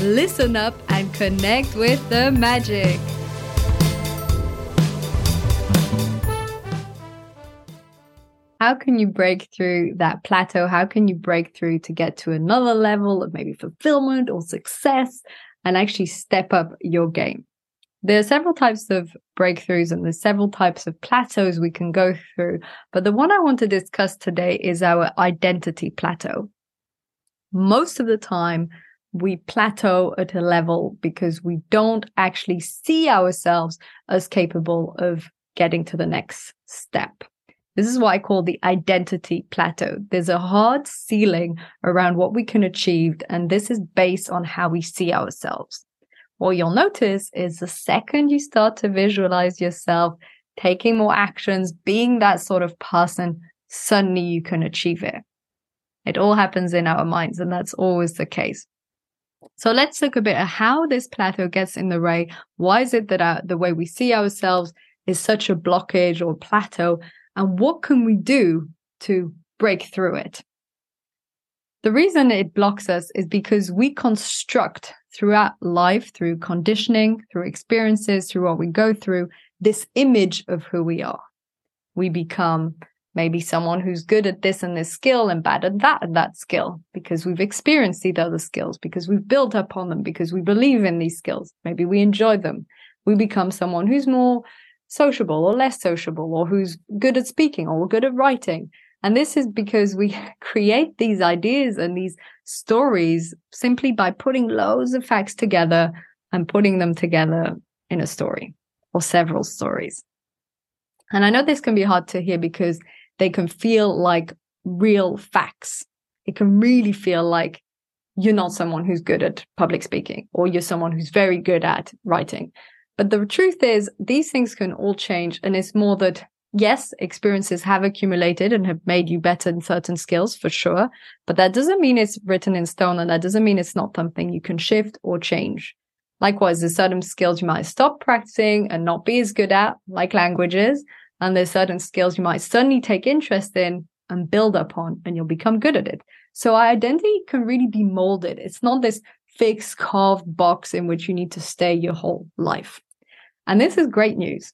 listen up, and connect with the magic. How can you break through that plateau? How can you break through to get to another level of maybe fulfillment or success and actually step up your game? There are several types of breakthroughs and there's several types of plateaus we can go through. But the one I want to discuss today is our identity plateau. Most of the time, we plateau at a level because we don't actually see ourselves as capable of getting to the next step. This is what I call the identity plateau. There's a hard ceiling around what we can achieve, and this is based on how we see ourselves. What you'll notice is the second you start to visualize yourself taking more actions, being that sort of person, suddenly you can achieve it. It all happens in our minds, and that's always the case. So let's look a bit at how this plateau gets in the way. Why is it that our, the way we see ourselves is such a blockage or plateau? And what can we do to break through it? The reason it blocks us is because we construct throughout life, through conditioning, through experiences, through what we go through, this image of who we are. We become maybe someone who's good at this and this skill and bad at that and that skill because we've experienced these other skills, because we've built upon them, because we believe in these skills. Maybe we enjoy them. We become someone who's more sociable or less sociable or who's good at speaking or good at writing. And this is because we create these ideas and these stories simply by putting loads of facts together and putting them together in a story or several stories. And I know this can be hard to hear because they can feel like real facts. It can really feel like you're not someone who's good at public speaking or you're someone who's very good at writing. But the truth is, these things can all change. And it's more that, yes, experiences have accumulated and have made you better in certain skills for sure. But that doesn't mean it's written in stone and that doesn't mean it's not something you can shift or change. Likewise, there's certain skills you might stop practicing and not be as good at, like languages. And there's certain skills you might suddenly take interest in and build upon, and you'll become good at it. So our identity can really be molded. It's not this fixed carved box in which you need to stay your whole life. And this is great news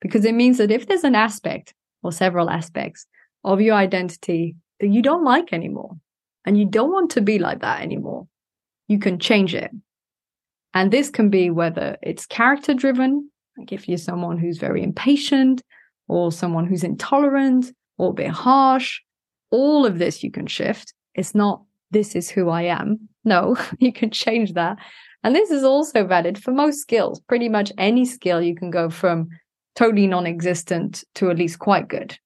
because it means that if there's an aspect or several aspects of your identity that you don't like anymore and you don't want to be like that anymore, you can change it. And this can be whether it's character driven, like if you're someone who's very impatient or someone who's intolerant or a bit harsh. All of this you can shift. It's not, this is who I am. No, you can change that. And this is also valid for most skills. Pretty much any skill you can go from totally non existent to at least quite good.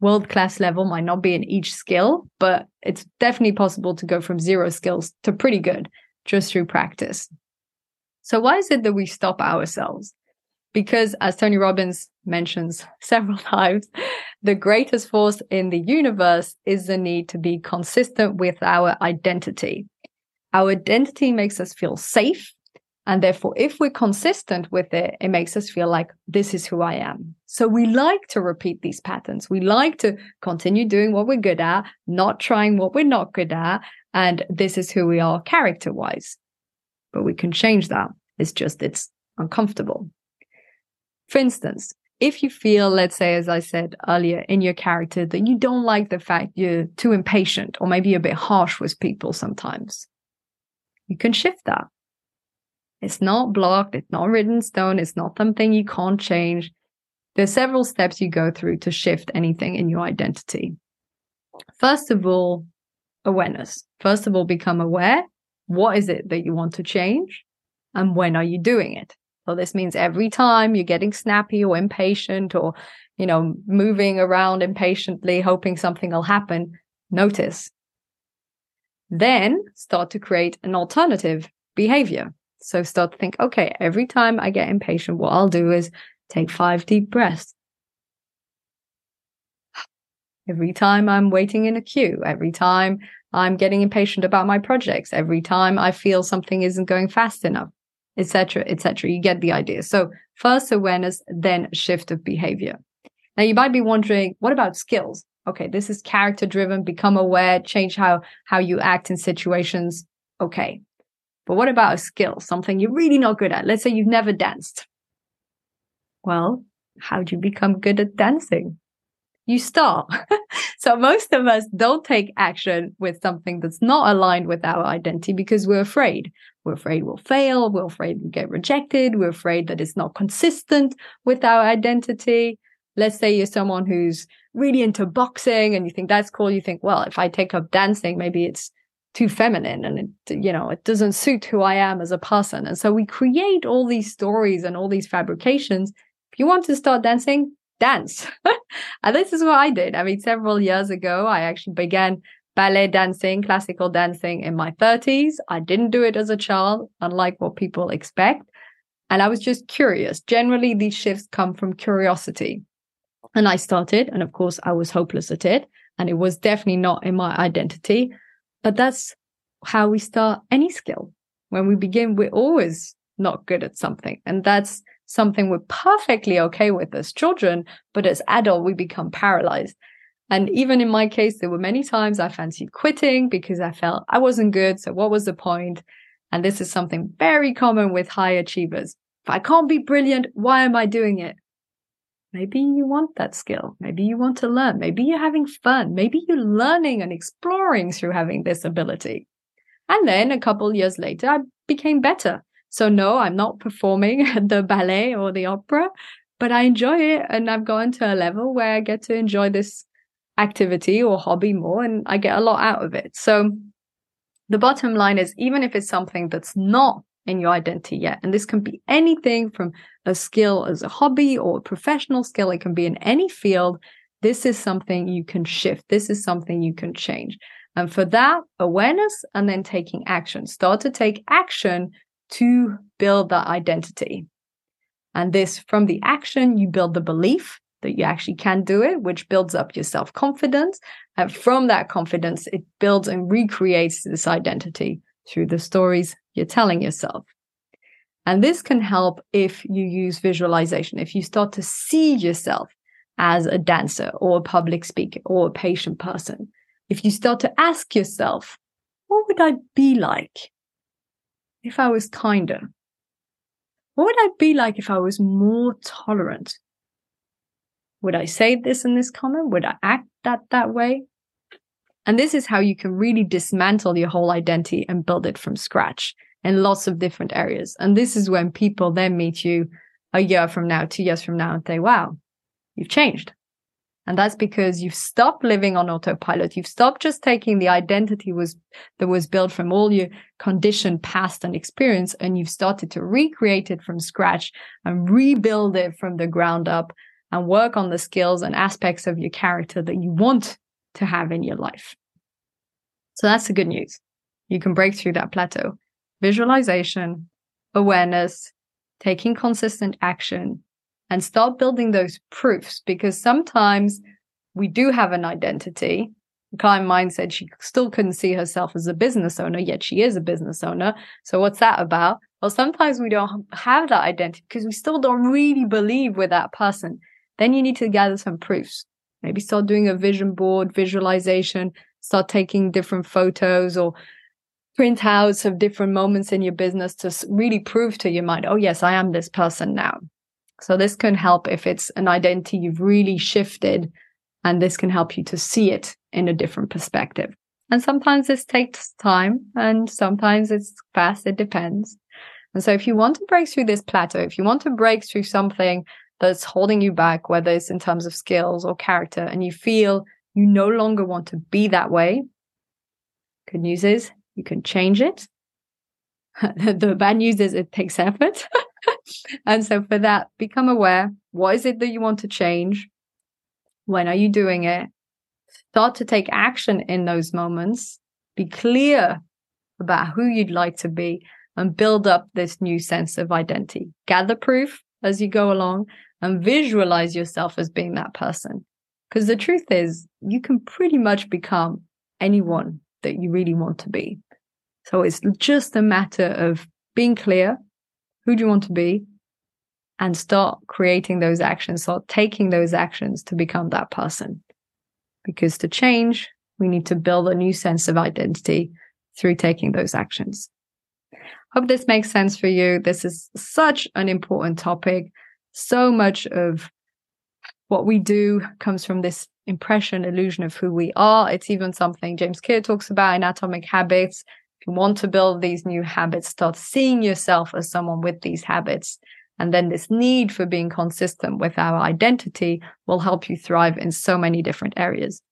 World class level might not be in each skill, but it's definitely possible to go from zero skills to pretty good just through practice. So, why is it that we stop ourselves? Because as Tony Robbins mentions several times, the greatest force in the universe is the need to be consistent with our identity. Our identity makes us feel safe. And therefore, if we're consistent with it, it makes us feel like this is who I am. So we like to repeat these patterns. We like to continue doing what we're good at, not trying what we're not good at. And this is who we are character wise. But we can change that. It's just, it's uncomfortable. For instance, if you feel, let's say, as I said earlier, in your character that you don't like the fact you're too impatient or maybe a bit harsh with people sometimes, you can shift that. It's not blocked, it's not written in stone, it's not something you can't change. There's several steps you go through to shift anything in your identity. First of all, awareness. First of all, become aware. What is it that you want to change? And when are you doing it? This means every time you're getting snappy or impatient or, you know, moving around impatiently, hoping something will happen, notice. Then start to create an alternative behavior. So start to think, okay, every time I get impatient, what I'll do is take five deep breaths. Every time I'm waiting in a queue, every time I'm getting impatient about my projects, every time I feel something isn't going fast enough, etc., etc. You get the idea. So first awareness, then shift of behavior. Now you might be wondering, what about skills? Okay, this is character driven, become aware, change how how you act in situations. Okay. But what about a skill, something you're really not good at? Let's say you've never danced. Well, how do you become good at dancing? You start. so most of us don't take action with something that's not aligned with our identity because we're afraid. We're afraid we'll fail. We're afraid we'll get rejected. We're afraid that it's not consistent with our identity. Let's say you're someone who's really into boxing and you think that's cool. You think, well, if I take up dancing, maybe it's too feminine and it, you know, it doesn't suit who I am as a person. And so we create all these stories and all these fabrications. If you want to start dancing, dance. and uh, this is what I did. I mean, several years ago, I actually began ballet dancing, classical dancing in my 30s. I didn't do it as a child, unlike what people expect. And I was just curious. Generally, these shifts come from curiosity. And I started, and of course, I was hopeless at it. And it was definitely not in my identity. But that's how we start any skill. When we begin, we're always not good at something. And that's something we're perfectly okay with as children. But as adult, we become paralyzed. And even in my case, there were many times I fancied quitting because I felt I wasn't good. So what was the point? And this is something very common with high achievers. If I can't be brilliant, why am I doing it? Maybe you want that skill. Maybe you want to learn. Maybe you're having fun. Maybe you're learning and exploring through having this ability. And then a couple years later, I became better. So no, I'm not performing the ballet or the opera, but I enjoy it. And I've gone to a level where I get to enjoy this activity or hobby more and I get a lot out of it. So the bottom line is even if it's something that's not in your identity yet. And this can be anything from a skill as a hobby or a professional skill. It can be in any field. This is something you can shift. This is something you can change. And for that, awareness and then taking action. Start to take action to build that identity. And this, from the action, you build the belief that you actually can do it, which builds up your self confidence. And from that confidence, it builds and recreates this identity through the stories you're telling yourself. And this can help if you use visualization, if you start to see yourself as a dancer or a public speaker or a patient person. If you start to ask yourself, what would I be like if I was kinder? What would I be like if I was more tolerant? Would I say this in this comment? Would I act that that way? And this is how you can really dismantle your whole identity and build it from scratch in lots of different areas. And this is when people then meet you a year from now, two years from now, and say, wow, you've changed. And that's because you've stopped living on autopilot. You've stopped just taking the identity was that was built from all your conditioned past and experience, and you've started to recreate it from scratch and rebuild it from the ground up and work on the skills and aspects of your character that you want to have in your life. So that's the good news. You can break through that plateau. Visualization, awareness, taking consistent action, and start building those proofs because sometimes we do have an identity. Client Mind said she still couldn't see herself as a business owner, yet she is a business owner. So what's that about? Well, sometimes we don't have that identity because we still don't really believe we're that person. Then you need to gather some proofs. Maybe start doing a vision board, visualization, start taking different photos or printouts of different moments in your business to really prove to your mind, oh, yes, I am this person now. So this can help if it's an identity you've really shifted and this can help you to see it in a different perspective. And sometimes this takes time and sometimes it's fast. It depends. And so if you want to break through this plateau, if you want to break through something that's holding you back, whether it's in terms of skills or character, and you feel you no longer want to be that way, good news is you can change it. the bad news is it takes effort. and so for that, become aware. What is it that you want to change? When are you doing it? Start to take action in those moments. Be clear about who you'd like to be and build up this new sense of identity. Gather proof as you go along and visualize yourself as being that person. Because the truth is, you can pretty much become anyone that you really want to be. So it's just a matter of being clear. Who do you want to be? And start creating those actions, start taking those actions to become that person. Because to change, we need to build a new sense of identity through taking those actions. Hope this makes sense for you. This is such an important topic. So much of what we do comes from this impression, illusion of who we are. It's even something James Clear talks about in Atomic Habits. If you want to build these new habits, start seeing yourself as someone with these habits. And then this need for being consistent with our identity will help you thrive in so many different areas.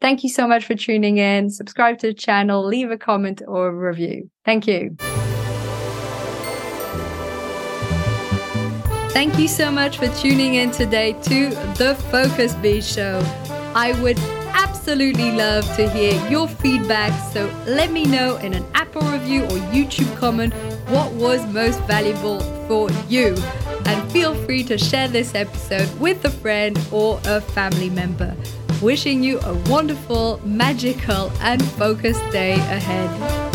Thank you so much for tuning in. Subscribe to the channel, leave a comment or a review. Thank you. Thank you so much for tuning in today to the Focus Bee Show. I would absolutely love to hear your feedback, so let me know in an Apple review or YouTube comment what was most valuable for you. And feel free to share this episode with a friend or a family member. Wishing you a wonderful, magical, and focused day ahead.